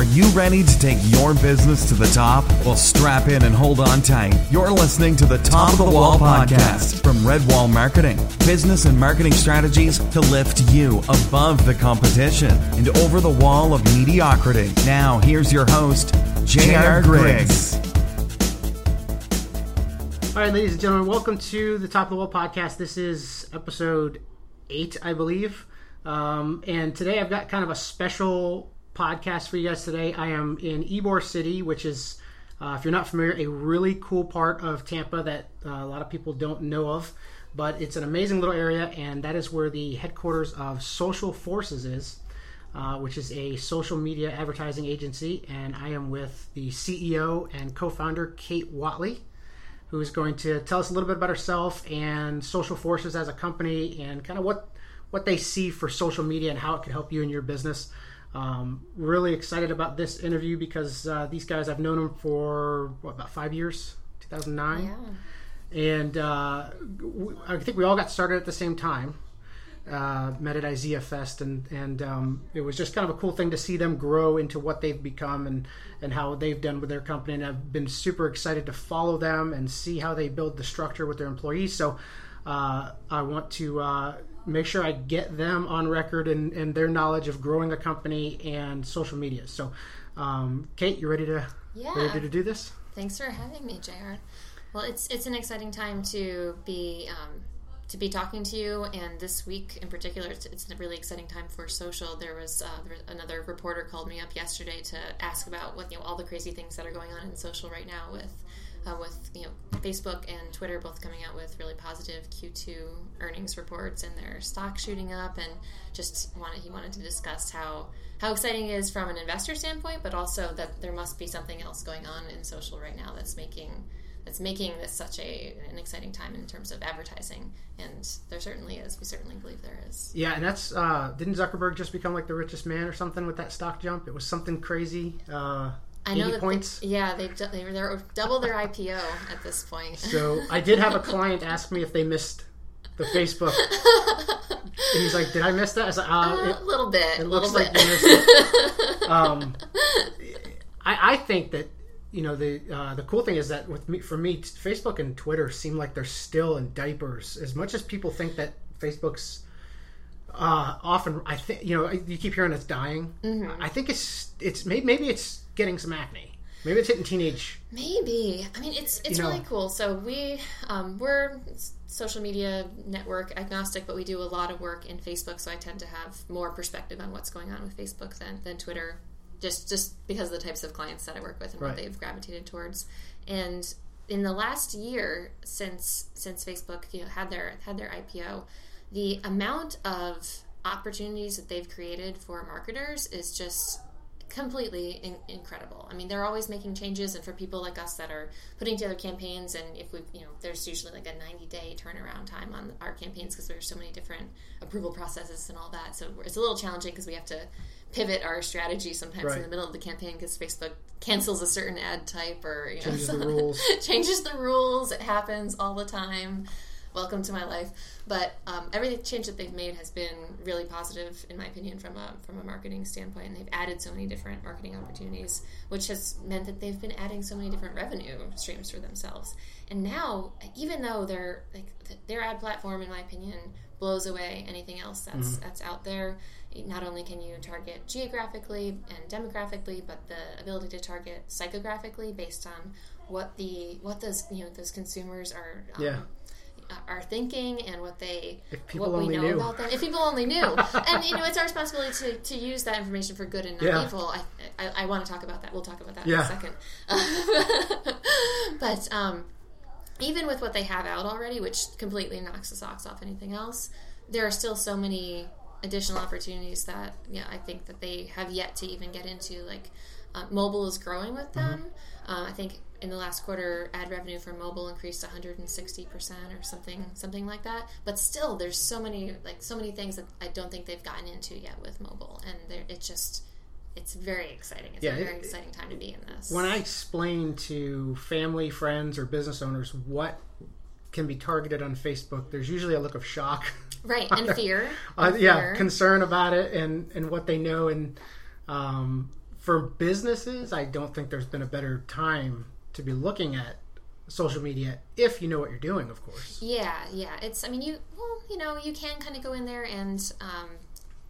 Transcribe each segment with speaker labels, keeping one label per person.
Speaker 1: Are you ready to take your business to the top? Well, strap in and hold on tight. You're listening to the Top of the Wall podcast from Redwall Marketing. Business and marketing strategies to lift you above the competition and over the wall of mediocrity. Now, here's your host, J.R. Griggs.
Speaker 2: All right, ladies and gentlemen, welcome to the Top of the Wall podcast. This is episode eight, I believe. Um, and today I've got kind of a special podcast for you guys today. I am in Ybor City, which is, uh, if you're not familiar, a really cool part of Tampa that uh, a lot of people don't know of. But it's an amazing little area, and that is where the headquarters of Social Forces is, uh, which is a social media advertising agency. And I am with the CEO and co founder, Kate Whatley, who is going to tell us a little bit about herself and Social Forces as a company and kind of what, what they see for social media and how it could help you in your business. Um, really excited about this interview because uh, these guys I've known them for what, about five years, 2009,
Speaker 3: Yeah.
Speaker 2: and uh, w- I think we all got started at the same time. Uh, met at Isaiah Fest, and and um, it was just kind of a cool thing to see them grow into what they've become and and how they've done with their company. And I've been super excited to follow them and see how they build the structure with their employees. So uh, I want to uh, make sure I get them on record and, and their knowledge of growing a company and social media. So, um, Kate, you ready to
Speaker 3: Yeah.
Speaker 2: ready to do this?
Speaker 3: Thanks for having me, JR. Well, it's it's an exciting time to be um, to be talking to you, and this week in particular, it's, it's a really exciting time for social. There was, uh, there was another reporter called me up yesterday to ask about what you know all the crazy things that are going on in social right now with. Uh, with you know Facebook and Twitter both coming out with really positive Q2 earnings reports and their stock shooting up, and just wanted he wanted to discuss how how exciting it is from an investor standpoint, but also that there must be something else going on in social right now that's making that's making this such a an exciting time in terms of advertising. And there certainly is. We certainly believe there is.
Speaker 2: Yeah, and that's uh, didn't Zuckerberg just become like the richest man or something with that stock jump? It was something crazy. Uh,
Speaker 3: I know that
Speaker 2: points.
Speaker 3: They, yeah, they've they they're double their IPO at this point.
Speaker 2: So I did have a client ask me if they missed the Facebook, and he's like, "Did I miss that?" I was like, uh,
Speaker 3: a little bit.
Speaker 2: It looks
Speaker 3: little
Speaker 2: like
Speaker 3: bit.
Speaker 2: you missed it. um, I, I think that you know the uh, the cool thing is that with me for me, Facebook and Twitter seem like they're still in diapers. As much as people think that Facebook's uh, often, I think you know you keep hearing it's dying.
Speaker 3: Mm-hmm.
Speaker 2: I think it's it's maybe, maybe it's getting some acne. Maybe it's hitting teenage.
Speaker 3: Maybe. I mean, it's it's
Speaker 2: You know-
Speaker 3: really cool. So we um, we're social media network agnostic, but we do a lot of work in Facebook. So I tend to have more perspective on what's going on with Facebook than, than Twitter, just just because of the types of clients that I work with and
Speaker 2: Right.
Speaker 3: what they've gravitated towards. And in the last year since since Facebook you know had their had their IPO, the amount of opportunities that they've created for marketers is just completely in- incredible. I mean, they're always making changes, and for people like us that are putting together campaigns, and if we, you know, there's usually like a 90 day turnaround time on our campaigns because there's so many different approval processes and all that. So it's a little challenging because we have to pivot our strategy sometimes
Speaker 2: Right.
Speaker 3: in the middle of the campaign because Facebook cancels a certain ad type or you know,
Speaker 2: Changes the rules.
Speaker 3: changes the rules. It happens all the time. Welcome to my life. But um, every change that they've made has been really positive, in my opinion, from a from a marketing standpoint. And they've added so many different marketing opportunities, which has meant that they've been adding so many different revenue streams for themselves. And now, even though their like their ad platform, in my opinion, blows away anything else that's that's out there. Not only can you target geographically and demographically, but the ability to target psychographically based on what the what those you know those consumers are um,
Speaker 2: Yeah.
Speaker 3: Are thinking and what they
Speaker 2: If people
Speaker 3: what we know
Speaker 2: knew.
Speaker 3: about them. If people only knew, and you know, it's our responsibility to, to use that information for good and not
Speaker 2: Yeah.
Speaker 3: evil. I, I I want to talk about that. We'll talk about that
Speaker 2: Yeah.
Speaker 3: in a second. but um, even with what they have out already, which completely knocks the socks off anything else, there are still so many additional opportunities that yeah, I think that they have yet to even get into. Like uh, mobile is growing with them. Uh, I think in the last quarter, ad revenue for mobile increased 160 percent or something, something like that. But still, there's so many like so many things that I don't think they've gotten into yet with mobile, and they're- it just it's very exciting. It's
Speaker 2: Yeah,
Speaker 3: a
Speaker 2: it-
Speaker 3: very exciting time to be in this.
Speaker 2: When I explain to family, friends, or business owners what can be targeted on Facebook, there's usually a look of shock.
Speaker 3: right and fear,
Speaker 2: Uh,
Speaker 3: and
Speaker 2: yeah,
Speaker 3: fear.
Speaker 2: concern about it and and what they know and um, for businesses, I don't think there's been a better time to be looking at social media if you know what you're doing, of course.
Speaker 3: Yeah, yeah. It's I mean you well, you know, you can kind of go in there and um,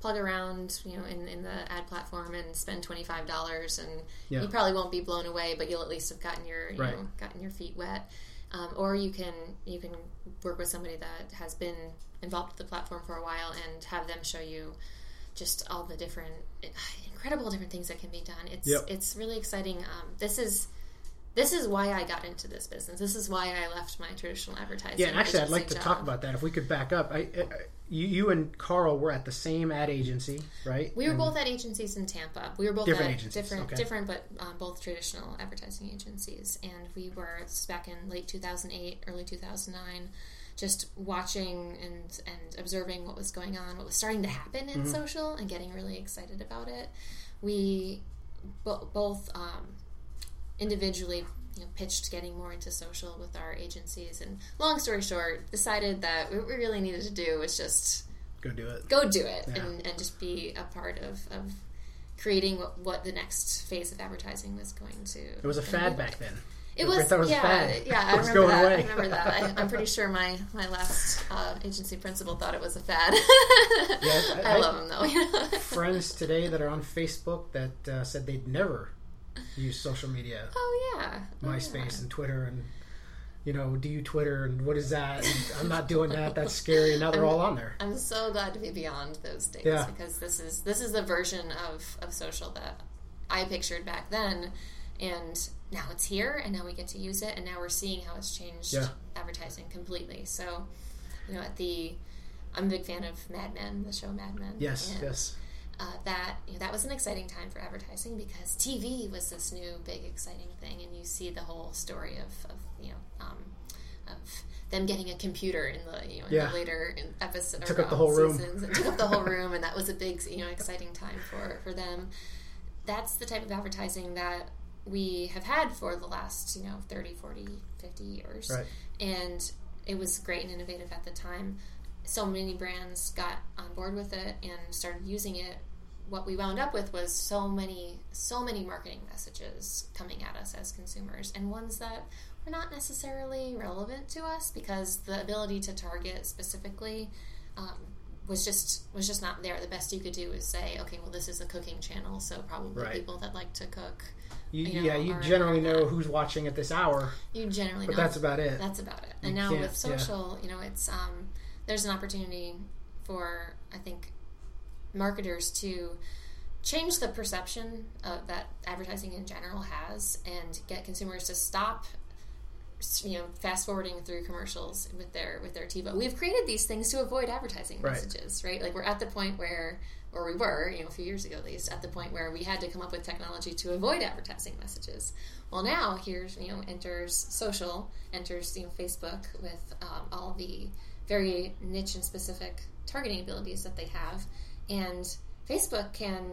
Speaker 3: plug around, you know, in, in the ad platform and spend twenty five dollars and
Speaker 2: Yeah.
Speaker 3: you probably won't be blown away, but you'll at least have gotten your you
Speaker 2: Right.
Speaker 3: know, gotten your feet wet. Um, or you can you can work with somebody that has been involved with the platform for a while and have them show you just all the different incredible different things that can be done. It's
Speaker 2: Yep.
Speaker 3: it's really exciting. Um, this is this is why I got into this business. This is why I left my traditional advertising.
Speaker 2: Yeah, and actually, I'd like to talk about that. If we could back up, I, I you, you and Carl were at the same ad agency, right?
Speaker 3: We were
Speaker 2: And-
Speaker 3: both at agencies in Tampa. We were both
Speaker 2: Different
Speaker 3: at
Speaker 2: agencies,
Speaker 3: different,
Speaker 2: okay.
Speaker 3: different, but um, both traditional advertising agencies. And we were back in late 2008, early 2009, just watching and and observing what was going on, what was starting to happen in
Speaker 2: Mm-hmm.
Speaker 3: social, and getting really excited about it. We bo- both um, individually you know, pitched getting more into social with our agencies, and long story short, decided that what we really needed to do was just
Speaker 2: go do it.
Speaker 3: go do it
Speaker 2: Yeah.
Speaker 3: and, and just be a part of, of creating what, what the next phase of advertising was going to.
Speaker 2: It was a fad back then.
Speaker 3: It was,
Speaker 2: it was
Speaker 3: yeah,
Speaker 2: fad.
Speaker 3: yeah. I
Speaker 2: It was
Speaker 3: remember
Speaker 2: going
Speaker 3: that.
Speaker 2: away.
Speaker 3: I remember that. I, I'm pretty sure my my last uh, agency principal thought it was a fad.
Speaker 2: I-
Speaker 3: I,
Speaker 2: I-
Speaker 3: love them though.
Speaker 2: Friends today that are on Facebook that uh, said they'd never use social media,
Speaker 3: oh yeah, Oh,
Speaker 2: MySpace
Speaker 3: yeah.
Speaker 2: and Twitter, and you know, do you Twitter and what is that? And I'm not doing that. That's scary. And now they're all on there.
Speaker 3: I'm so glad to be beyond those days
Speaker 2: Yeah.
Speaker 3: because this is this is the version of, of social that I pictured back then, and now it's here, and now we get to use it, and now we're seeing how it's changed
Speaker 2: Yeah.
Speaker 3: advertising completely. So, you know, at the I'm a big fan of Mad Men, the show Mad Men.
Speaker 2: Yes,
Speaker 3: and,
Speaker 2: yes.
Speaker 3: Uh, that you know, that was an exciting time for advertising because TV was this new big exciting thing, and you see the whole story of, of you know um, of them getting a computer in the you know in
Speaker 2: Yeah.
Speaker 3: the later in episode
Speaker 2: Took up the
Speaker 3: um,
Speaker 2: whole room.
Speaker 3: seasons. It took up the whole room, and that was a big you know exciting time for for them. That's the type of advertising that we have had for the last you know 30 40 50 years
Speaker 2: Right.
Speaker 3: and it was great and innovative at the time so many brands got on board with it and started using it what we wound up with was so many so many marketing messages coming at us as consumers and ones that were not necessarily relevant to us because the ability to target specifically um, was just was just not there the best you could do is say okay well this is a cooking channel so probably
Speaker 2: Right.
Speaker 3: people that like to cook
Speaker 2: You,
Speaker 3: you know,
Speaker 2: yeah, you generally know who's watching at this hour,
Speaker 3: you generally
Speaker 2: but
Speaker 3: know
Speaker 2: that's about it.
Speaker 3: that's about it.
Speaker 2: You
Speaker 3: And now
Speaker 2: can't-
Speaker 3: with
Speaker 2: yeah.
Speaker 3: social, you know, it's um, there's an opportunity for I think marketers to change the perception uh, that advertising in general has, and get consumers to stop, you know, fast forwarding through commercials with their with their TiVo. We've created these things to avoid advertising
Speaker 2: Right.
Speaker 3: messages, right? Like we're at the point where. Or we were, you know, a few years ago at least, at the point where we had to come up with technology to avoid advertising messages. Well, now here's you know enters social, enters you know Facebook with um, all the very niche and specific targeting abilities that they have, and Facebook can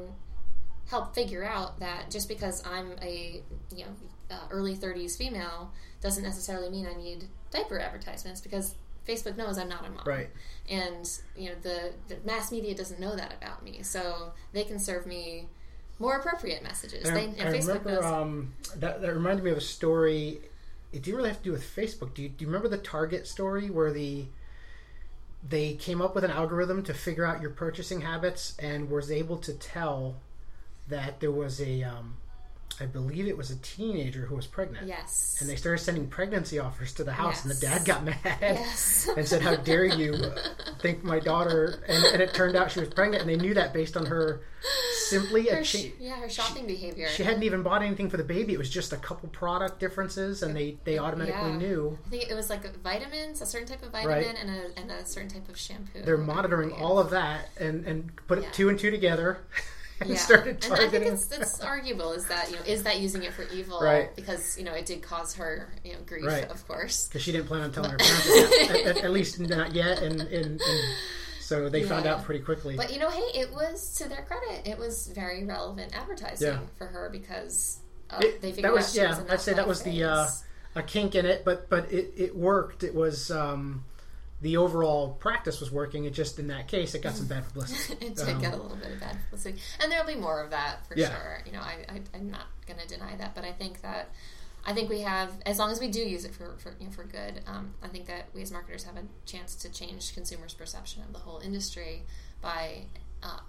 Speaker 3: help figure out that just because I'm a you know uh, early 30s female doesn't necessarily mean I need diaper advertisements because Facebook knows I'm not a mom,
Speaker 2: Right.
Speaker 3: And you know the, the mass media doesn't know that about me, so they can serve me more appropriate messages.
Speaker 2: And
Speaker 3: they,
Speaker 2: I,
Speaker 3: and
Speaker 2: I
Speaker 3: Facebook
Speaker 2: remember
Speaker 3: knows.
Speaker 2: um, that, that reminded me of a story. It didn't really have to do with Facebook. Do you, do you remember the Target story where the they came up with an algorithm to figure out your purchasing habits and was able to tell that there was a, um, I believe it was a teenager who was pregnant.
Speaker 3: yes,
Speaker 2: And they started sending pregnancy offers to the house, and the dad got mad
Speaker 3: yes,
Speaker 2: and said, "How dare you think my daughter?" And, and it turned out she was pregnant, and they knew that based on her simply a
Speaker 3: her, sh-
Speaker 2: cha-
Speaker 3: yeah, her shopping behavior.
Speaker 2: she hadn't even bought anything for the baby. It was just a couple product differences, and they they automatically
Speaker 3: Yeah.
Speaker 2: knew.
Speaker 3: I think it was like vitamins, a certain type of vitamin,
Speaker 2: Right.
Speaker 3: and a and a certain type of shampoo.
Speaker 2: They're monitoring all of that and and put it
Speaker 3: Yeah.
Speaker 2: two and two together and
Speaker 3: Yeah.
Speaker 2: started
Speaker 3: And I think it's, it's arguable is that you know is that using it for evil?
Speaker 2: Right.
Speaker 3: Because you know it did cause her you know grief,
Speaker 2: Right.
Speaker 3: of course.
Speaker 2: because she didn't plan on telling her parents, at, at, least not yet, and, and, and so they found out pretty quickly.
Speaker 3: But you know, hey, it was to their credit, it was very relevant advertising
Speaker 2: Yeah.
Speaker 3: for her because uh,
Speaker 2: It-
Speaker 3: they
Speaker 2: that
Speaker 3: figured
Speaker 2: was-
Speaker 3: out
Speaker 2: yeah, I'd say that was the, uh, a kink in it, but but it, it worked. It was um, the overall practice was working. It just in that case, it got some bad publicity.
Speaker 3: it did
Speaker 2: Um,
Speaker 3: get a little bit of bad publicity, and there'll be more of that for
Speaker 2: Yeah.
Speaker 3: sure. You know, I, I I'm not going to deny that, but I think that I think we have, as long as we do use it for for, you know, for good, um, I think that we as marketers have a chance to change consumers' perception of the whole industry by. Uh,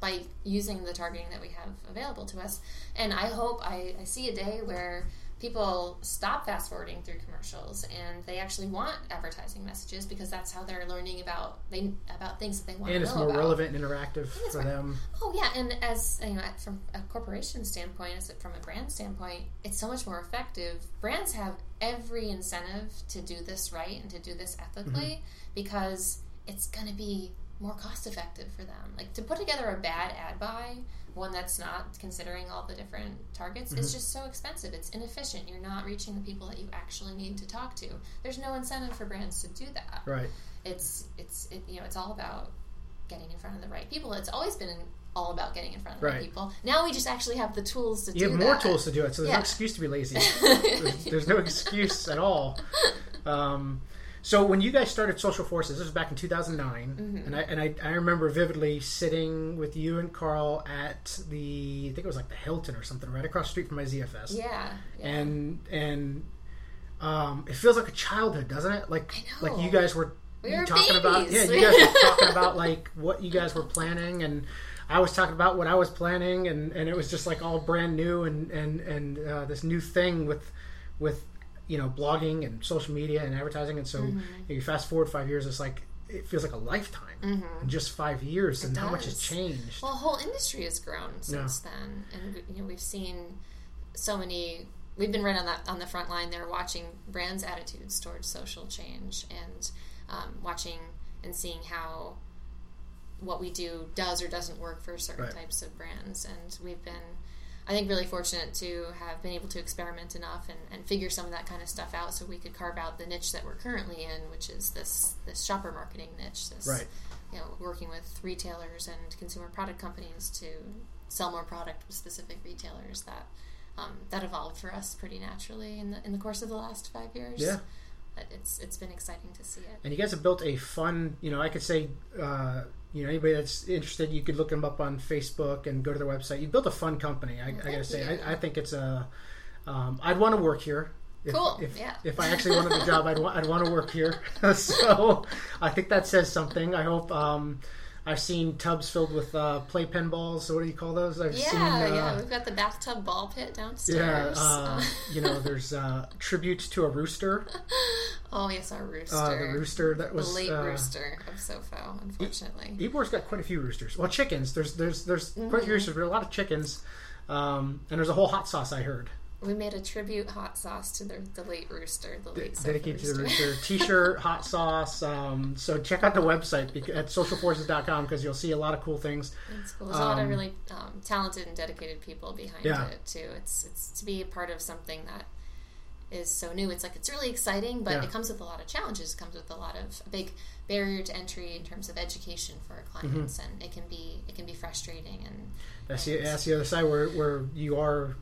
Speaker 3: by using the targeting that we have available to us, and I hope I, I see a day where people stop fast forwarding through commercials and they actually want advertising messages because that's how they're learning about they about things that they want
Speaker 2: and it's more
Speaker 3: about.
Speaker 2: relevant and interactive
Speaker 3: it's
Speaker 2: for them.
Speaker 3: Oh yeah, and as you know, from a corporation standpoint, as from a brand standpoint, it's so much more effective. Brands have every incentive to do this right and to do this ethically mm-hmm. because it's going to be more cost effective for them. Like to put together a bad ad buy, one that's not considering all the different targets, is just so expensive. It's inefficient. You're not reaching the people that you actually need to talk to. There's no incentive for brands to do that
Speaker 2: Right.
Speaker 3: it's it's it, you know it's all about getting in front of the right people. It's always been all about getting in front of the
Speaker 2: Right.
Speaker 3: right people. Now we just actually have the tools to do it.
Speaker 2: You
Speaker 3: do
Speaker 2: have more
Speaker 3: that.
Speaker 2: tools to do it, so there's
Speaker 3: Yeah.
Speaker 2: no excuse to be lazy. there's, there's no excuse at all. Um, so when you guys started Social Forces, this was back in 2009,
Speaker 3: Mm-hmm.
Speaker 2: and I and I, I remember vividly sitting with you and Carl at the I think it was like the Hilton or something right across the street from my ZFS,
Speaker 3: Yeah, yeah.
Speaker 2: and and um, it feels like a childhood, doesn't it? Like
Speaker 3: I know.
Speaker 2: like you guys were,
Speaker 3: We were
Speaker 2: talking about yeah, you guys were talking about like what you guys were planning and. I was talking about what I was planning, and, and it was just like all brand new and and and uh, this new thing with with you know blogging and social media and advertising. And so
Speaker 3: Mm-hmm.
Speaker 2: you fast forward five years, it's like it feels like a lifetime in just five years, and how much has changed.
Speaker 3: well, the whole industry has grown since then, and you know we've seen so many. We've been right on that on the front line there, watching brands' attitudes towards social change, and um, watching and seeing how what we do does or doesn't work for certain
Speaker 2: Right.
Speaker 3: types of brands. And we've been, I think, really fortunate to have been able to experiment enough and, and figure some of that kind of stuff out, so we could carve out the niche that we're currently in, which is this this shopper marketing niche. This,
Speaker 2: Right.
Speaker 3: You know, working with retailers and consumer product companies to sell more product with specific retailers that. Um, that evolved for us pretty naturally in the in the course of the last five years.
Speaker 2: Yeah.
Speaker 3: But it's it's been exciting to see it.
Speaker 2: and you guys have built a fun you know i could say uh, you know anybody that's interested you could look them up on facebook and go to their website you built a fun company i, I gotta say. I, I think it's a um, i'd want to work here if,
Speaker 3: Cool,
Speaker 2: if,
Speaker 3: yeah.
Speaker 2: if i actually wanted a job i'd, wa- I'd want to work here so i think that says something i hope um, i've seen tubs filled with uh, playpen balls so what do you call those i've
Speaker 3: Yeah,
Speaker 2: seen uh,
Speaker 3: yeah. We've got the bathtub ball pit
Speaker 2: yeah,
Speaker 3: downstairs.
Speaker 2: uh, you know, there's uh, tributes to a rooster,
Speaker 3: oh yes, our rooster.
Speaker 2: uh, the rooster that was The
Speaker 3: late
Speaker 2: uh,
Speaker 3: rooster of Sofo, unfortunately.
Speaker 2: Ybor's got quite a few roosters. Well, chickens. There's there's there's quite a few roosters, but a lot of chickens. Um, and there's a whole hot sauce I heard
Speaker 3: we made a tribute hot sauce to the, the late rooster, the late Sofo
Speaker 2: dedicated to the
Speaker 3: rooster.
Speaker 2: T-shirt, hot sauce. Um, so check out the website at socialforces.com because you'll see a lot of cool things.
Speaker 3: It's cool. There's a lot of
Speaker 2: Um,
Speaker 3: really um, talented and dedicated people behind
Speaker 2: Yeah.
Speaker 3: it too. It's it's to be a part of something that is so new. It's like it's really exciting, but
Speaker 2: Yeah.
Speaker 3: it comes with a lot of challenges. It comes with a lot of a big barrier to entry in terms of education for our
Speaker 2: Mm-hmm.
Speaker 3: clients, and it can be it can be frustrating and
Speaker 2: That's the that's the other side where where you are.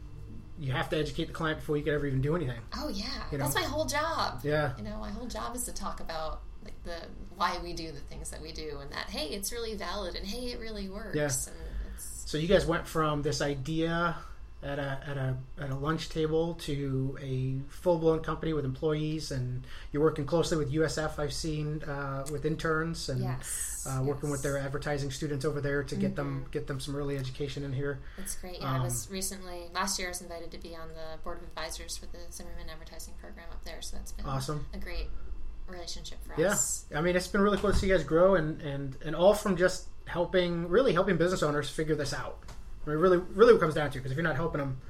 Speaker 2: You have to educate the client before you could ever even do anything.
Speaker 3: Oh yeah,
Speaker 2: You know?
Speaker 3: that's my whole job.
Speaker 2: Yeah.
Speaker 3: You know, my whole job is to talk about like the why we do the things that we do, and that hey, it's really valid, and hey, it really works.
Speaker 2: Yeah.
Speaker 3: And it's
Speaker 2: So you guys went from this idea at a at a at a lunch table to a full blown company with employees, and you're working closely with USF. I've seen uh, with interns and
Speaker 3: yes,
Speaker 2: uh, working with their advertising students over there to get them get them some early education in here.
Speaker 3: That's great. Yeah, I
Speaker 2: Um,
Speaker 3: was recently last year. I was invited to be on the board of advisors for the Zimmerman advertising program up there. So that's been
Speaker 2: Awesome.
Speaker 3: a great relationship for
Speaker 2: Yeah,
Speaker 3: us.
Speaker 2: Yeah, I mean it's been really cool to see you guys grow and and and all from just helping really helping business owners figure this out. I mean, really, really what comes down to because if you're not helping them,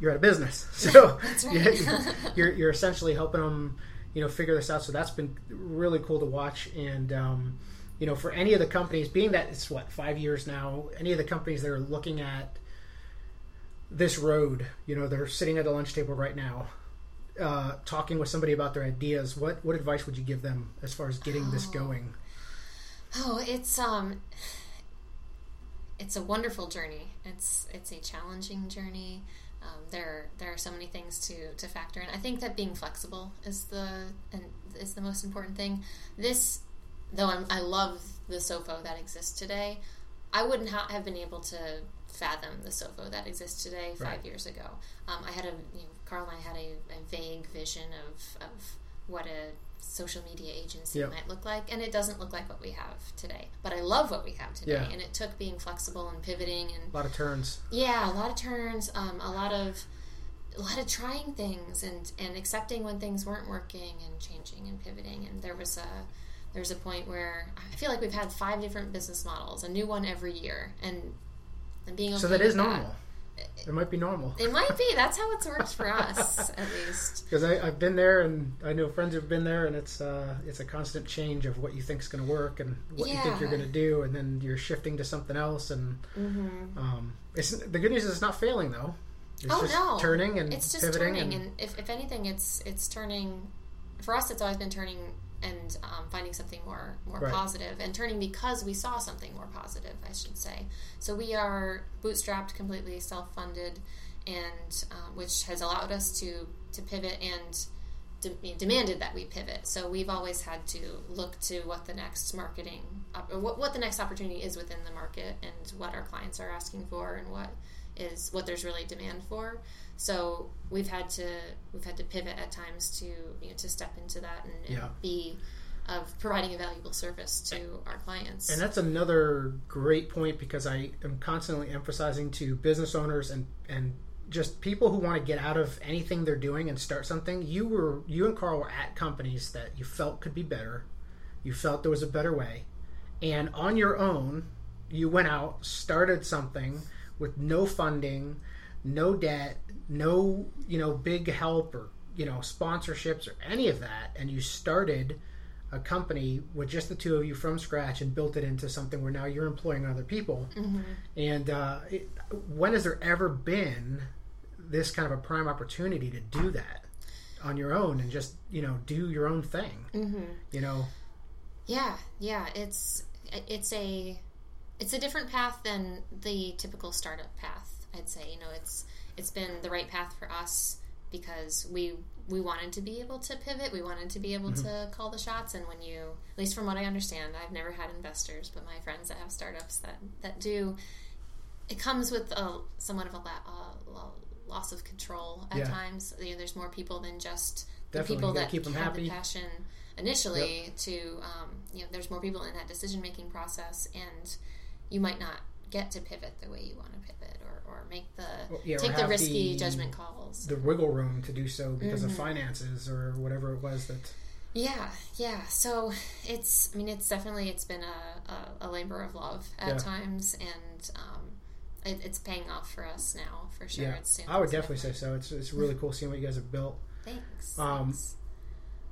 Speaker 2: you're out of business. So
Speaker 3: right.
Speaker 2: you're you're essentially helping them, you know, figure this out. So that's been really cool to watch. And um, you know, for any of the companies, being that it's what five years now, any of the companies that are looking at this road, you know, they're sitting at the lunch table right now. Uh, talking with somebody about their ideas, what what advice would you give them as far as getting this going?
Speaker 3: Oh, it's um, it's a wonderful journey. It's it's a challenging journey. um, there there are so many things to to factor in. I think that being flexible is the and is the most important thing. This though I'm, I love the SOFO that exists today, I wouldn't have been able to fathom the SOFO that exists today five
Speaker 2: Right.
Speaker 3: years ago. Um, I had a you know, Carl and I had a, a vague vision of of what a social media agency
Speaker 2: Yep.
Speaker 3: might look like, and it doesn't look like what we have today. But I love what we have today,
Speaker 2: Yeah.
Speaker 3: and it took being flexible and pivoting and
Speaker 2: A lot of turns.
Speaker 3: yeah, a lot of turns, um, a lot of a lot of trying things and and accepting when things weren't working and changing and pivoting. And there was a there was a point where I feel like we've had five different business models, a new one every year, and and being okay
Speaker 2: So that is normal. It might be normal.
Speaker 3: It might be. That's how it's worked for us, at least.
Speaker 2: Because I've been there, and I know friends who've been there, and it's uh, it's a constant change of what you think is going to work and what you think you're going to do, and then you're shifting to something else. And um, it's the good news is it's not failing though. It's
Speaker 3: oh
Speaker 2: just
Speaker 3: no,
Speaker 2: turning and
Speaker 3: it's just
Speaker 2: pivoting
Speaker 3: turning,
Speaker 2: and,
Speaker 3: and, if, if anything, it's it's turning. For us, it's always been turning and um, finding something more more
Speaker 2: Right.
Speaker 3: positive, and turning because we saw something more positive, I should say. So we are bootstrapped, completely self funded, and um, which has allowed us to to pivot and. de- demanded that we pivot, so we've always had to look to what the next marketing, op- what, what the next opportunity is within the market, and what our clients are asking for, and what is what there's really demand for. So we've had to we've had to pivot at times to you know to step into that and, and
Speaker 2: Yeah.
Speaker 3: be of providing a valuable service to our clients.
Speaker 2: And that's another great point because I am constantly emphasizing to business owners and and just people who want to get out of anything they're doing and start something. You were you and Carl were at companies that you felt could be better. You felt there was a better way. And on your own, you went out, started something with no funding, no debt, no, you know, big help or, you know, sponsorships or any of that and you started a company with just the two of you from scratch and built it into something where now you're employing other people. And uh, it, when has there ever been this kind of a prime opportunity to do that on your own and just you know do your own thing? Mm-hmm. You know,
Speaker 3: Yeah, yeah, it's it's a it's a different path than the typical startup path. I'd say you know it's it's been the right path for us because we we wanted to be able to pivot. We wanted to be able to call the shots. And when you, at least from what I understand, I've never had investors, but my friends that have startups that that do, it comes with a somewhat of a, la- a lo- loss of control at
Speaker 2: Yeah.
Speaker 3: times. You know, there's more people than just the
Speaker 2: Definitely.
Speaker 3: people that
Speaker 2: keep 'em
Speaker 3: have
Speaker 2: happy.
Speaker 3: the passion initially to um, you know there's more people in that decision making process and you might not get to pivot the way you want to pivot or, or make the
Speaker 2: yeah, or
Speaker 3: take the risky
Speaker 2: the-
Speaker 3: judgment calls
Speaker 2: the wiggle room to do so because
Speaker 3: Mm-hmm.
Speaker 2: of finances or whatever it was that.
Speaker 3: yeah yeah so it's i mean it's definitely it's been a, a, a labor of love at
Speaker 2: Yeah.
Speaker 3: times and um, it, it's paying off for us now for sure
Speaker 2: Yeah, I would definitely say so. It's it's really cool seeing what you guys have built.
Speaker 3: thanks,
Speaker 2: Um,
Speaker 3: thanks.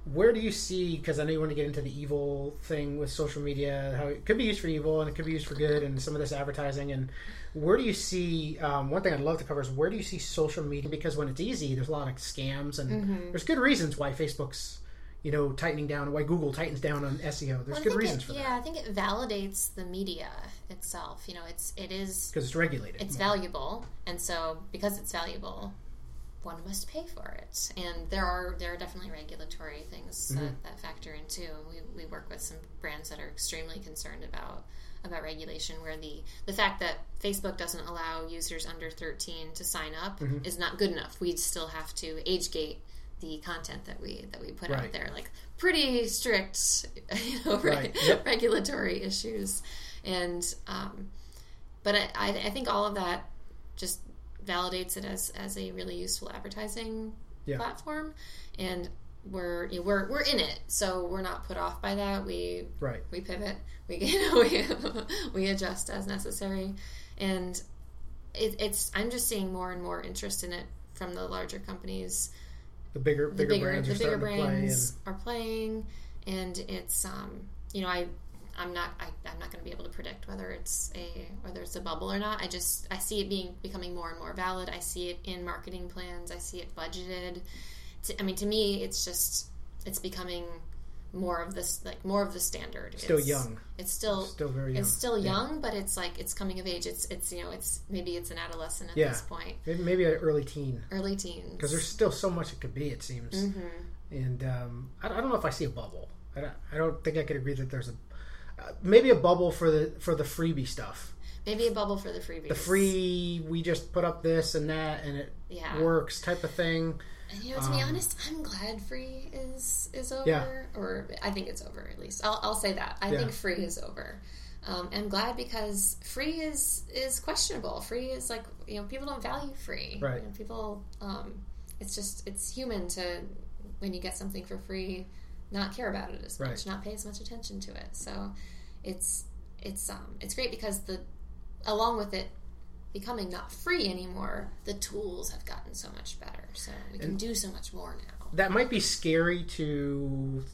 Speaker 2: Where do you see because i know you want to get into the evil thing with social media how it could be used for evil and it could be used for good and some of this advertising and where do you see um, one thing i'd love to cover is where do you see social media because when it's easy there's a lot of scams and
Speaker 3: Mm-hmm.
Speaker 2: there's good reasons why facebook's you know tightening down why google tightens down on seo there's
Speaker 3: Well,
Speaker 2: good reasons
Speaker 3: it,
Speaker 2: for
Speaker 3: yeah
Speaker 2: that
Speaker 3: i think it validates the media itself you know it's it is
Speaker 2: because it's regulated
Speaker 3: it's
Speaker 2: more.
Speaker 3: valuable and so because it's valuable one must pay for it and there are there are definitely regulatory things
Speaker 2: Mm-hmm.
Speaker 3: that, that factor in too we, we work with some brands that are extremely concerned about about regulation where the the fact that facebook doesn't allow users under 13 to sign up
Speaker 2: Mm-hmm.
Speaker 3: is not good enough we still have to age gate the content that we that we put out there like pretty strict you know re-
Speaker 2: Right. Yep.
Speaker 3: regulatory issues and um, but I, I think all of that just validates it as, as a really useful advertising
Speaker 2: Yeah.
Speaker 3: platform. And we're you know, we're we're in it. So we're not put off by that. We
Speaker 2: right.
Speaker 3: we pivot. We you know, we, we adjust as necessary. And it, it's I'm just seeing more and more interest in it from the larger companies.
Speaker 2: The bigger
Speaker 3: the
Speaker 2: bigger,
Speaker 3: bigger
Speaker 2: brands
Speaker 3: the bigger
Speaker 2: to play and
Speaker 3: brands are playing. And it's um you know i i'm not I, i'm not going to be able to predict whether it's a whether it's a bubble or not i just i see it being becoming more and more valid i see it in marketing plans i see it budgeted to, i mean to me it's just it's becoming more of this like more of the standard.
Speaker 2: Still
Speaker 3: it's,
Speaker 2: young.
Speaker 3: It's still
Speaker 2: Still very young.
Speaker 3: It's still
Speaker 2: Yeah.
Speaker 3: young, but it's like it's coming of age. It's it's you know it's maybe it's an adolescent at
Speaker 2: Yeah.
Speaker 3: this point,
Speaker 2: Maybe, maybe an early teen
Speaker 3: early teens.
Speaker 2: because there's still so much it could be. It seems.
Speaker 3: Mm-hmm.
Speaker 2: And um, I, I don't know if I see a bubble. I don't, I don't think I could agree that there's a maybe a bubble for the for the freebie stuff.
Speaker 3: maybe a bubble for the freebies.
Speaker 2: The free we just put up this and that and it
Speaker 3: Yeah.
Speaker 2: works type of thing.
Speaker 3: And, you know, to be honest, I'm glad free is is over,
Speaker 2: Um, Yeah.
Speaker 3: or I think it's over at least. I'll, I'll say that. I
Speaker 2: Yeah.
Speaker 3: think free is over. Um, I'm glad because free is is questionable. Free is like you know people don't value free.
Speaker 2: Right.
Speaker 3: You know, people, um, it's just it's human to when you get something for free, not care about it as much,
Speaker 2: Right.
Speaker 3: not pay as much attention to it. So it's it's um it's great because the along with it becoming not free anymore, the tools have gotten so much better. So we can do so much more now.
Speaker 2: That might be scary to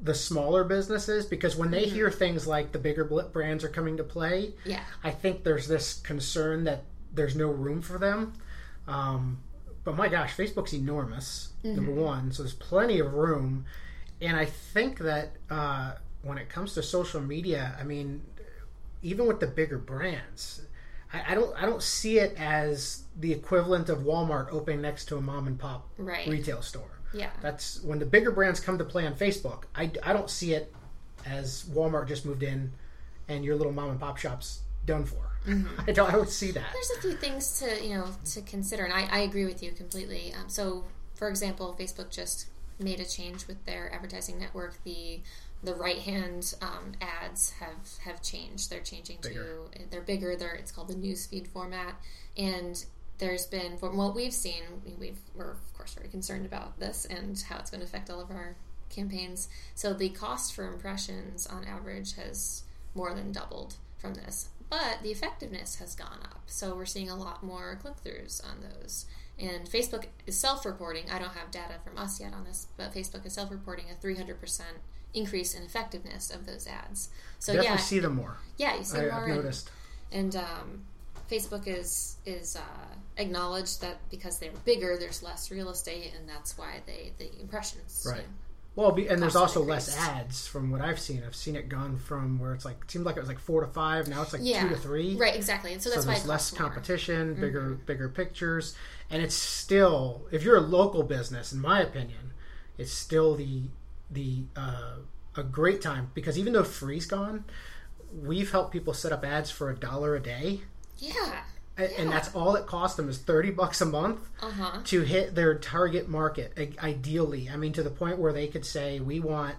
Speaker 2: the smaller businesses because when they hear things like the bigger brands are coming to play,
Speaker 3: Yeah.
Speaker 2: I think there's this concern that there's no room for them. Um, but my gosh, Facebook's enormous, number one, so there's plenty of room. And I think that uh, when it comes to social media, I mean, even with the bigger brands, I, I don't I don't see it as the equivalent of Walmart opening next to a mom and pop
Speaker 3: Right.
Speaker 2: retail store.
Speaker 3: Yeah.
Speaker 2: That's when the bigger brands come to play on Facebook. I, I don't see it as Walmart just moved in and your little mom and pop shop's done for. I don't. I see that.
Speaker 3: There's a few things to you know to consider, and I, I agree with you completely. Um, so, for example, Facebook just made a change with their advertising network. The the right hand um, ads have have changed. They're changing
Speaker 2: Bigger.
Speaker 3: to they're bigger. They're it's called the newsfeed format, and there's been from what we've seen, we- we've we're of course very concerned about this and how it's going to affect all of our campaigns. So the cost for impressions on average has more than doubled from this, but the effectiveness has gone up. So we're seeing a lot more click throughs on those. And Facebook is self reporting. I don't have data from us yet on this, but Facebook is self reporting a 300% increase in effectiveness of those ads. So
Speaker 2: Definitely
Speaker 3: yeah,
Speaker 2: see them more.
Speaker 3: yeah, you see
Speaker 2: I,
Speaker 3: more.
Speaker 2: I've
Speaker 3: and-
Speaker 2: noticed.
Speaker 3: and um, Facebook is is uh, acknowledged that because they're bigger, there's less real estate, and that's why they the impressions. you
Speaker 2: Right.
Speaker 3: know.
Speaker 2: Well, be, and there's also less ads from what I've seen. I've seen it gone from where it's like it seemed like it was like four to five. Now it's like
Speaker 3: Yeah.
Speaker 2: two to three.
Speaker 3: Right, exactly. And so
Speaker 2: So
Speaker 3: that's why
Speaker 2: there's less
Speaker 3: more.
Speaker 2: competition, bigger
Speaker 3: Mm-hmm.
Speaker 2: bigger pictures, and it's still if you're a local business, in my opinion, it's still the the uh, a great time because even though free's gone, we've helped people set up ads for a dollar a day,
Speaker 3: Yeah.
Speaker 2: a- and that's all it costs them is thirty bucks a month
Speaker 3: Uh huh.
Speaker 2: to hit their target market ideally i mean to the point where they could say we want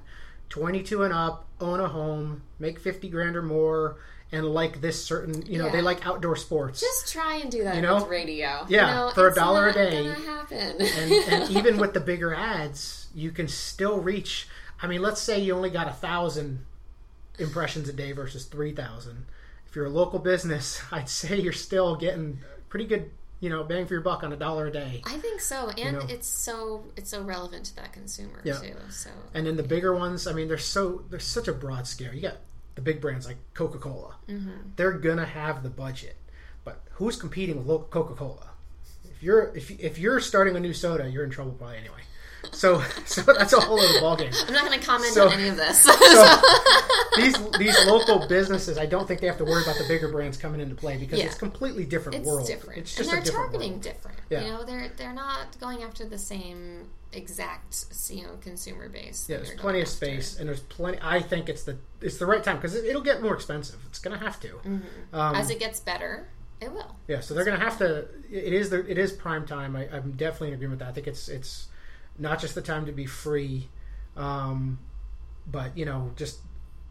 Speaker 2: 22 and up own a home make 50 grand or more and like this certain you know they like outdoor sports
Speaker 3: Just try and do that
Speaker 2: You know?
Speaker 3: with radio.
Speaker 2: Yeah,
Speaker 3: you know,
Speaker 2: for a dollar a day.
Speaker 3: Happen.
Speaker 2: and, and even with the bigger ads you can still reach i mean let's say you only got a thousand impressions a day versus 3000 if you're a local business i'd say you're still getting pretty good you know bang for your buck on a dollar a day
Speaker 3: I think so, and
Speaker 2: know?
Speaker 3: it's so it's so relevant to that consumer
Speaker 2: Yeah.
Speaker 3: too. So
Speaker 2: And then the bigger ones, I mean, they're so they're such a broad scale. You got the big brands like Coca Cola.
Speaker 3: Mm-hmm.
Speaker 2: They're gonna have the budget, but who's competing with Coca Cola? If you're if if you're starting a new soda, you're in trouble probably anyway. So so that's a whole other ballgame.
Speaker 3: I'm not to comment
Speaker 2: So-
Speaker 3: on any of this.
Speaker 2: So these these local businesses, I don't think they have to worry about the bigger brands coming into play because
Speaker 3: Yeah.
Speaker 2: it's completely different
Speaker 3: it's
Speaker 2: world.
Speaker 3: different.
Speaker 2: It's
Speaker 3: and
Speaker 2: just
Speaker 3: they're
Speaker 2: a different
Speaker 3: targeting
Speaker 2: world.
Speaker 3: different.
Speaker 2: Yeah.
Speaker 3: You know, they're they're not going after the same exact you know consumer base.
Speaker 2: Yeah, there's plenty of
Speaker 3: after.
Speaker 2: space, and there's plenty. I think it's the it's the right time because it, it'll get more expensive. It's gonna have to. Um,
Speaker 3: As it gets better, it will.
Speaker 2: Yeah, so they're going to have to. It is the, it is prime time. I, I'm definitely in agreement with that. I think it's it's not just the time to be free, um, but you know, just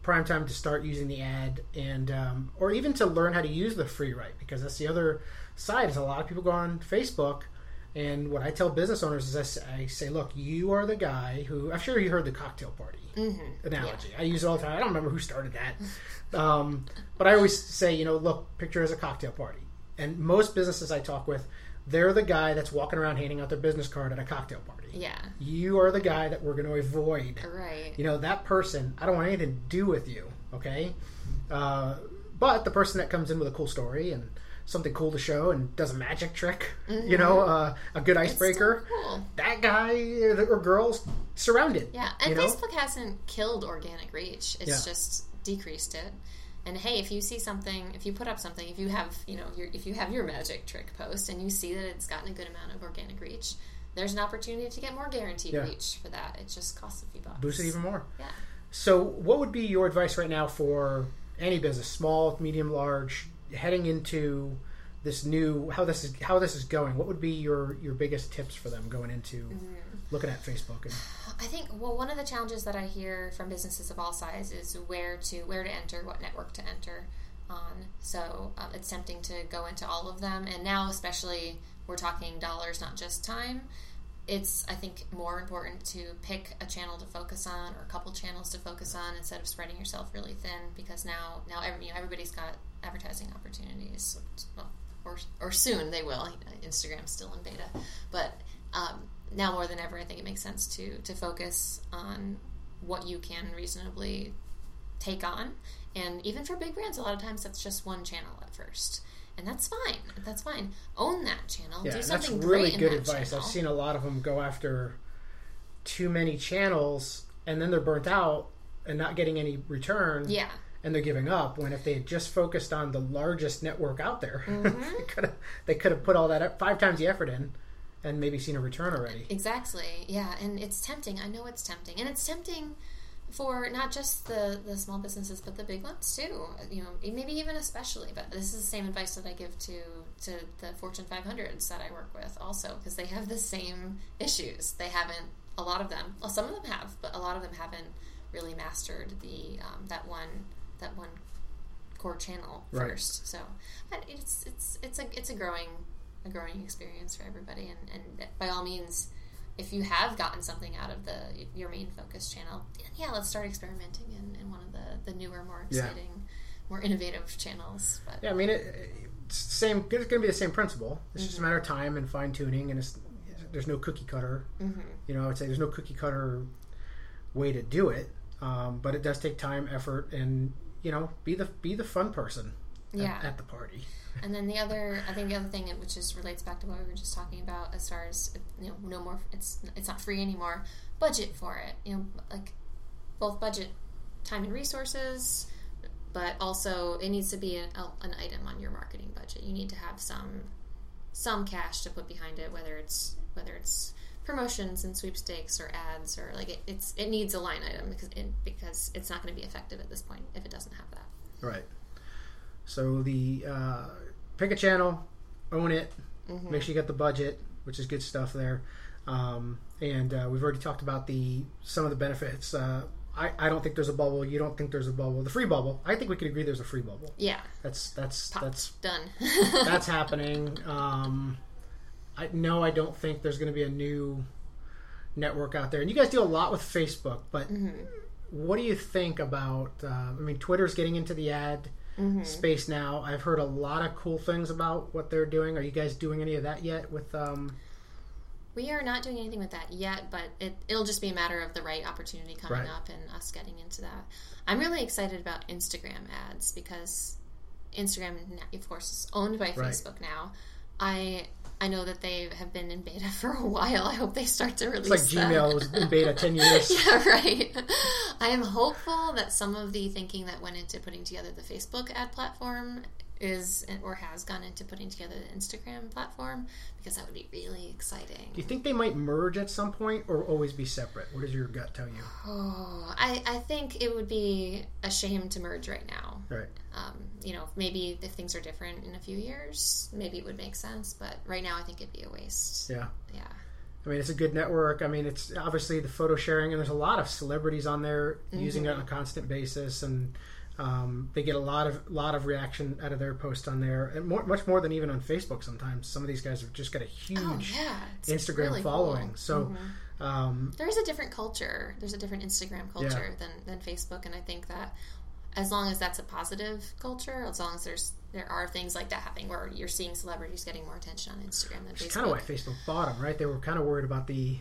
Speaker 2: prime time to start using the ad and um, or even to learn how to use the free write because that's the other side. Is a lot of people go on Facebook. And what I tell business owners is I say, I say, look, you are the guy who I'm sure you heard the cocktail party analogy. I use it all the time. I don't remember who started that, um, but I always say, you know, look, picture as a cocktail party. And most businesses I talk with, they're the guy that's walking around handing out their business card at a cocktail party.
Speaker 3: Yeah.
Speaker 2: You are the guy that we're going to avoid.
Speaker 3: Right.
Speaker 2: You know, that person, I don't want anything to do with you, okay? Uh, but the person that comes in with a cool story and something cool to show and does a magic trick, you know, uh, a good icebreaker,
Speaker 3: Mm-hmm. cool.
Speaker 2: that guy or or girls surrounded.
Speaker 3: Yeah, and
Speaker 2: you know?
Speaker 3: Facebook hasn't killed organic reach. It's
Speaker 2: Yeah.
Speaker 3: just decreased it. And hey, if you see something, if you put up something, if you have, you know, your, if you have your magic trick post and you see that it's gotten a good amount of organic reach, there's an opportunity to get more guaranteed
Speaker 2: Yeah.
Speaker 3: reach for that. It just costs a few bucks.
Speaker 2: Boost it even more.
Speaker 3: Yeah.
Speaker 2: So, what would be your advice right now for any business, small, medium, large, heading into this new how this is how this is going? What would be your your biggest tips for them going into
Speaker 3: Mm-hmm.
Speaker 2: looking at Facebook? And,
Speaker 3: I think well, one of the challenges that I hear from businesses of all sizes is where to where to enter, what network to enter on. So um, it's tempting to go into all of them, and now especially we're talking dollars, not just time. It's I think more important to pick a channel to focus on or a couple channels to focus on instead of spreading yourself really thin because now now every, you know, everybody's got advertising opportunities. Or, or soon they will. Instagram's still in beta, but um, now more than ever, I think it makes sense to to focus on what you can reasonably take on. And even for big brands, a lot of times that's just one channel at first, and that's fine. That's fine. Own that channel.
Speaker 2: yeah,
Speaker 3: Do
Speaker 2: and that's
Speaker 3: something
Speaker 2: really good advice.
Speaker 3: channel.
Speaker 2: I've seen a lot of them go after too many channels, and then they're burnt out and not getting any return.
Speaker 3: Yeah,
Speaker 2: and they're giving up when if they had just focused on the largest network out there
Speaker 3: Mm-hmm.
Speaker 2: they could have they could have put all that up five times the effort in and maybe seen a return already
Speaker 3: exactly. Yeah, and it's tempting. I know it's tempting, and it's tempting for not just the the small businesses but the big ones too. You know, maybe even especially. But this is the same advice that I give to to the Fortune 500s that I work with also because they have the same issues. They haven't a lot of them. Well, some of them have, but a lot of them haven't really mastered the um, that one that one core channel
Speaker 2: Right.
Speaker 3: first. So but it's it's it's a it's a growing a growing experience for everybody, and and by all means. If you have gotten something out of the your main focus channel, yeah, let's start experimenting in, in one of the, the newer, more
Speaker 2: Yeah.
Speaker 3: exciting, more innovative channels. But
Speaker 2: yeah i mean it, it's same it's going to be the same principle it's
Speaker 3: Mm-hmm.
Speaker 2: just a matter of time and fine-tuning and it's, there's no cookie cutter
Speaker 3: Mm-hmm.
Speaker 2: you know i would say there's no cookie cutter way to do it um, but it does take time effort and you know be the be the fun person
Speaker 3: Yeah.
Speaker 2: at, the party
Speaker 3: And then the other, I think the other thing, which just relates back to what we were just talking about, as far as you know, no more, it's it's not free anymore. Budget for it, you know, like both budget, time and resources, but also it needs to be an, an item on your marketing budget. You need to have some some cash to put behind it, whether it's whether it's promotions and sweepstakes or ads or like it, it's it needs a line item because it, because it's not going to be effective at this point if it doesn't have that.
Speaker 2: right so the uh, pick a channel own it
Speaker 3: Mm-hmm.
Speaker 2: make sure you got the budget which is good stuff there. Um, and uh, we've already talked about the some of the benefits uh, I, I don't think there's a bubble you don't think there's a bubble the free bubble. I think we could agree there's a free bubble.
Speaker 3: Yeah,
Speaker 2: that's that's
Speaker 3: Pop.
Speaker 2: that's
Speaker 3: done.
Speaker 2: that's happening. Um, i no i don't think there's going to be a new network out there. And you guys do a lot with facebook but what do you think about uh, i mean twitter's getting into the ad space now i've heard a lot of cool things about what they're doing are you guys doing any of that yet with um,
Speaker 3: We are not doing anything with that yet, but it, it'll just be a matter of the right opportunity coming
Speaker 2: Right.
Speaker 3: up and us getting into that. I'm really excited about Instagram ads because Instagram, of course, is owned by
Speaker 2: Right.
Speaker 3: Facebook now. I I know that they have been in beta for a while. I hope they start to release.
Speaker 2: it's like
Speaker 3: them.
Speaker 2: gmail was in beta 10 years
Speaker 3: Yeah, right. I am hopeful that some of the thinking that went into putting together the Facebook ad platform is or has gone into putting together the Instagram platform because that would be really exciting.
Speaker 2: do you think they might merge at some point or always be separate what does your gut tell you
Speaker 3: Oh, I, I think it would be a shame to merge right now.
Speaker 2: right
Speaker 3: Um, you know, maybe if things are different in a few years, maybe it would make sense. But right now, I think it'd be a waste.
Speaker 2: yeah
Speaker 3: Yeah.
Speaker 2: I mean, it's a good network. I mean, it's obviously the photo sharing, and there's a lot of celebrities on there using it on a constant basis, and um, they get a lot of lot of reaction out of their posts on there, and more, much more than even on Facebook. Sometimes some of these guys have just got a huge
Speaker 3: Oh, yeah.
Speaker 2: Instagram
Speaker 3: really
Speaker 2: following.
Speaker 3: cool.
Speaker 2: So,
Speaker 3: Mm-hmm.
Speaker 2: um,
Speaker 3: There's a different culture. There's a different Instagram culture than, than Facebook, and I think that as long as that's a positive culture, as long as there's there are things like that happening where you're seeing celebrities getting more attention on Instagram than
Speaker 2: it's
Speaker 3: Facebook.
Speaker 2: kind of why Facebook bought them, right? They were kind of worried about the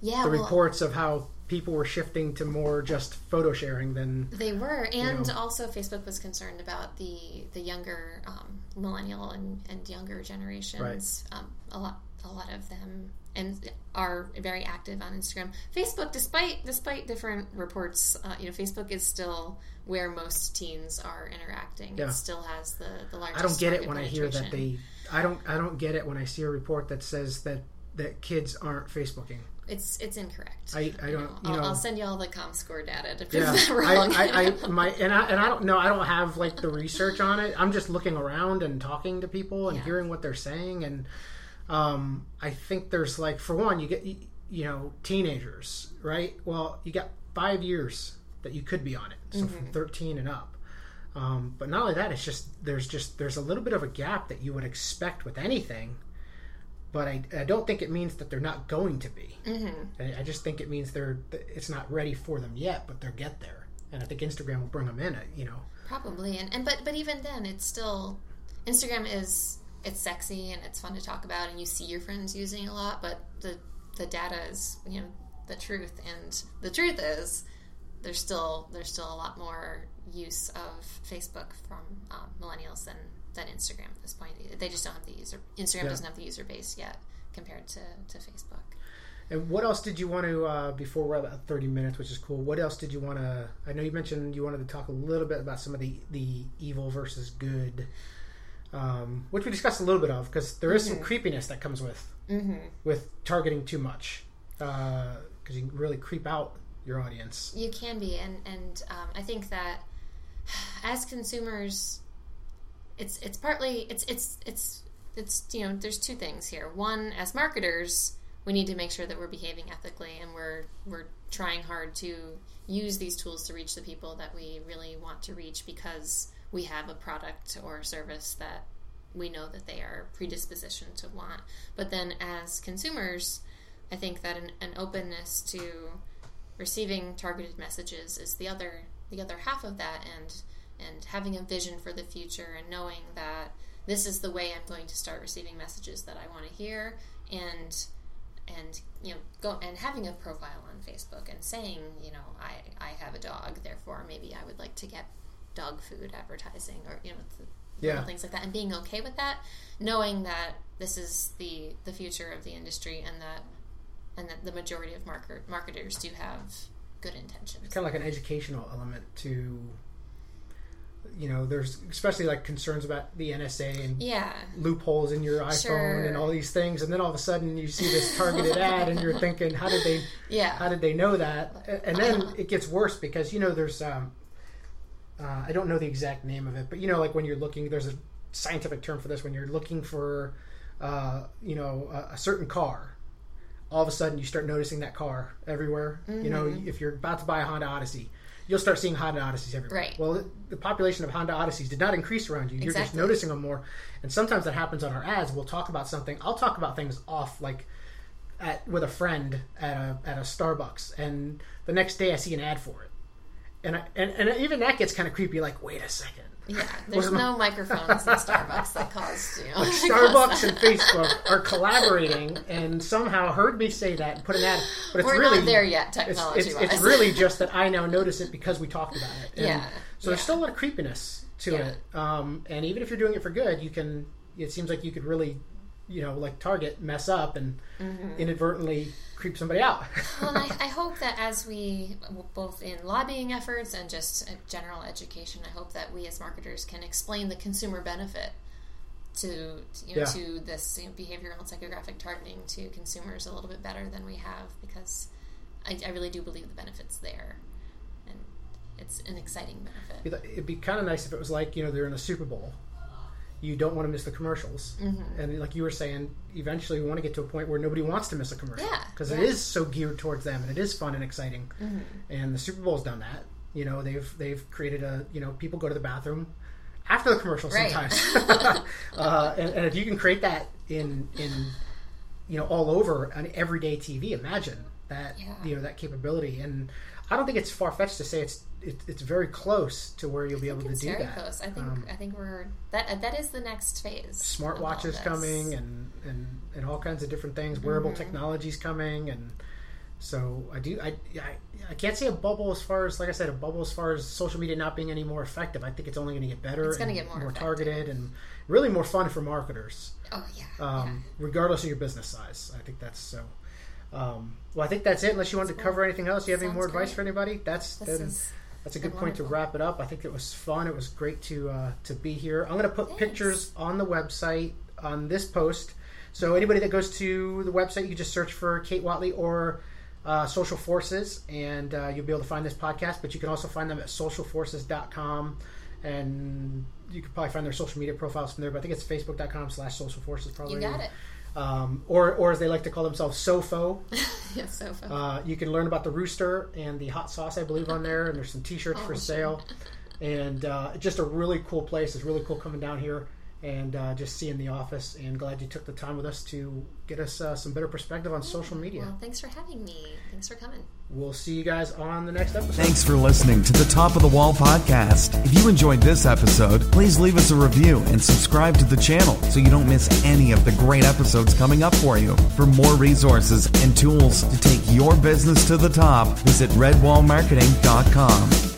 Speaker 3: Yeah,
Speaker 2: the
Speaker 3: well-
Speaker 2: reports of how people were shifting to more just photo sharing than
Speaker 3: They were, and
Speaker 2: know.
Speaker 3: also Facebook was concerned about the the younger um, millennial and, and younger generations. Um, a lot, a lot of them, and are very active on Instagram. Facebook, despite despite different reports, uh, you know, Facebook is still where most teens are interacting.
Speaker 2: Yeah.
Speaker 3: It still has the the largest.
Speaker 2: I don't get it when I hear that they. I don't. I don't get it when I see a report that says that that kids aren't Facebooking.
Speaker 3: It's it's incorrect.
Speaker 2: I- I don't-
Speaker 3: know, I'll,
Speaker 2: know-
Speaker 3: I'll send you all the ComScore data to prove
Speaker 2: Yeah,
Speaker 3: that wrong.
Speaker 2: I, I, I, my, and I, and I don't know. I don't have like the research on it. I'm just looking around and talking to people and
Speaker 3: Yeah.
Speaker 2: hearing what they're saying. And um, I think there's like, for one, you get, you, know, teenagers, right? Well, you got five years that you could be on it, so from 13 and up. Um, but not only that, it's just there's just there's a little bit of a gap that you would expect with anything. But I, I don't think it means that they're not going to be.
Speaker 3: Mm-hmm.
Speaker 2: I, I just think it means they're it's not ready for them yet, but they'll get there. And I think Instagram will bring them in. uh, You know,
Speaker 3: Probably, and, and but but even then, it's still Instagram is it's sexy and it's fun to talk about, and you see your friends using a lot. But the the data is you know the truth, and the truth is there's still there's still a lot more use of Facebook from um, millennials than than Instagram at this point. They just don't have the user Instagram
Speaker 2: Yeah.
Speaker 3: doesn't have the user base yet compared to to Facebook.
Speaker 2: and what else did you want to uh, before we're about thirty minutes, which is cool? What else did you want to? I know you mentioned you wanted to talk a little bit about some of the the evil versus good, um, which we discussed a little bit of because there is some creepiness that comes with
Speaker 3: Mm-hmm.
Speaker 2: with targeting too much because you can really creep out your audience.
Speaker 3: You can be, and and um, I think that as consumers, it's it's partly it's it's it's it's you know there's two things here. One, as marketers, we need to make sure that we're behaving ethically and we're we're trying hard to use these tools to reach the people that we really want to reach because we have a product or service that we know that they are predispositioned to want. But then as consumers, I think that an, an openness to receiving targeted messages is the other the other half of that and and having a vision for the future and knowing that this is the way I'm going to start receiving messages that I want to hear and and you know go and having a profile on Facebook and saying you know I I have a dog therefore maybe I would like to get dog food advertising or you know
Speaker 2: Yeah.
Speaker 3: things like that and being okay with that knowing that this is the the future of the industry and that and that the majority of market, marketers do have good intentions
Speaker 2: kind of like an educational element to you know there's especially like concerns about the NSA and
Speaker 3: yeah
Speaker 2: loopholes in your iPhone
Speaker 3: Sure.
Speaker 2: and all these things and then all of a sudden you see this targeted ad and you're thinking how did they
Speaker 3: yeah
Speaker 2: how did they know that and then
Speaker 3: Uh-huh.
Speaker 2: it gets worse because you know there's um uh, I don't know the exact name of it but you know like when you're looking there's a scientific term for this when you're looking for uh, you know a, a certain car all of a sudden you start noticing that car everywhere you know
Speaker 3: Mm-hmm.
Speaker 2: if you're about to buy a Honda Odyssey you'll start seeing Honda Odysseys everywhere.
Speaker 3: Right.
Speaker 2: well the, population of Honda Odysseys did not increase around you. You're just noticing them more. And sometimes that happens on our ads. We'll talk about something. I'll talk about things off like at with a friend at a at a Starbucks, and the next day I see an ad for it, and I, and and even that gets kind of creepy. Like, wait a second,
Speaker 3: yeah there's no microphones in starbucks that cause you know
Speaker 2: Starbucks and Facebook are collaborating, and somehow heard me say that and put an ad, but it's
Speaker 3: we're
Speaker 2: really
Speaker 3: not there yet
Speaker 2: It's,
Speaker 3: technology
Speaker 2: it's,
Speaker 3: wise
Speaker 2: it's really just that I now notice it because we talked about it. And
Speaker 3: Yeah,
Speaker 2: So there's
Speaker 3: yeah.
Speaker 2: still a lot of creepiness to
Speaker 3: Yeah.
Speaker 2: it, um, and even if you're doing it for good, you can. It seems like you could really, you know, like Target mess up and
Speaker 3: Mm-hmm.
Speaker 2: inadvertently creep somebody out.
Speaker 3: well, and I, I hope that as we, both in lobbying efforts and just uh, general education, I hope that we as marketers can explain the consumer benefit to you know,
Speaker 2: Yeah.
Speaker 3: to this you know, behavioral psychographic targeting to consumers a little bit better than we have because I, I really do believe the benefits there, and it's an exciting benefit.
Speaker 2: It'd be kind of nice if it was like you know they're in a Super Bowl. You don't want to miss the commercials,
Speaker 3: Mm-hmm.
Speaker 2: and like you were saying, eventually we want to get to a point where nobody wants to miss a commercial because
Speaker 3: yeah. Mm-hmm.
Speaker 2: it is so geared towards them and it is fun and exciting. And the Super Bowl's done that. You know they've they've created a you know people go to the bathroom after the commercial
Speaker 3: Right.
Speaker 2: sometimes, uh, and, and if you can create that in in you know all over on everyday TV, imagine that
Speaker 3: Yeah.
Speaker 2: you know that capability. And I don't think it's far fetched to say it's it, it's very close to where you'll be able to do
Speaker 3: very
Speaker 2: that.
Speaker 3: close. I think
Speaker 2: Um,
Speaker 3: I think we're that that is the next phase.
Speaker 2: Smartwatches coming and, and and all kinds of different things. Wearable technologies coming and So I do. I, I I can't say a bubble as far as like I said a bubble as far as social media not being any more effective. I think it's only going to get better.
Speaker 3: It's gonna get more effective.
Speaker 2: targeted and really more fun for marketers,
Speaker 3: Oh yeah.
Speaker 2: um, regardless of your business size. I think that's so. Um, well, I think that's it. Unless you wanted to cover anything else, Do you have any more advice
Speaker 3: great.
Speaker 2: for anybody? That's
Speaker 3: This
Speaker 2: then,
Speaker 3: is
Speaker 2: that's a good point to wrap it up. I think it was fun. It was great to uh, to be here. I'm going to put
Speaker 3: Thanks.
Speaker 2: pictures on the website on this post. So anybody that goes to the website, you just search for Kate Whatley or uh, Social Forces, and uh, you'll be able to find this podcast. But you can also find them at socialforces.com, and you can probably find their social media profiles from there. But I think it's facebook.com slash social forces. Probably
Speaker 3: you got it.
Speaker 2: Um, or or as they like to call themselves, SOFO.
Speaker 3: yes, so fun.
Speaker 2: Uh, you can learn about the rooster and the hot sauce, I believe, on there, and there's some T-shirts for
Speaker 3: Oh,
Speaker 2: sale, and uh, just a really cool place. It's really cool coming down here and uh, just seeing the office. And glad you took the time with us to get us uh, some better perspective on social media.
Speaker 3: Well, thanks for having me. Thanks for coming.
Speaker 2: We'll see you guys on the next episode.
Speaker 1: Thanks for listening to the Top of the Wall podcast. If you enjoyed this episode, please leave us a review and subscribe to the channel so you don't miss any of the great episodes coming up for you. For more resources and tools to take your business to the top, visit redwallmarketing.com.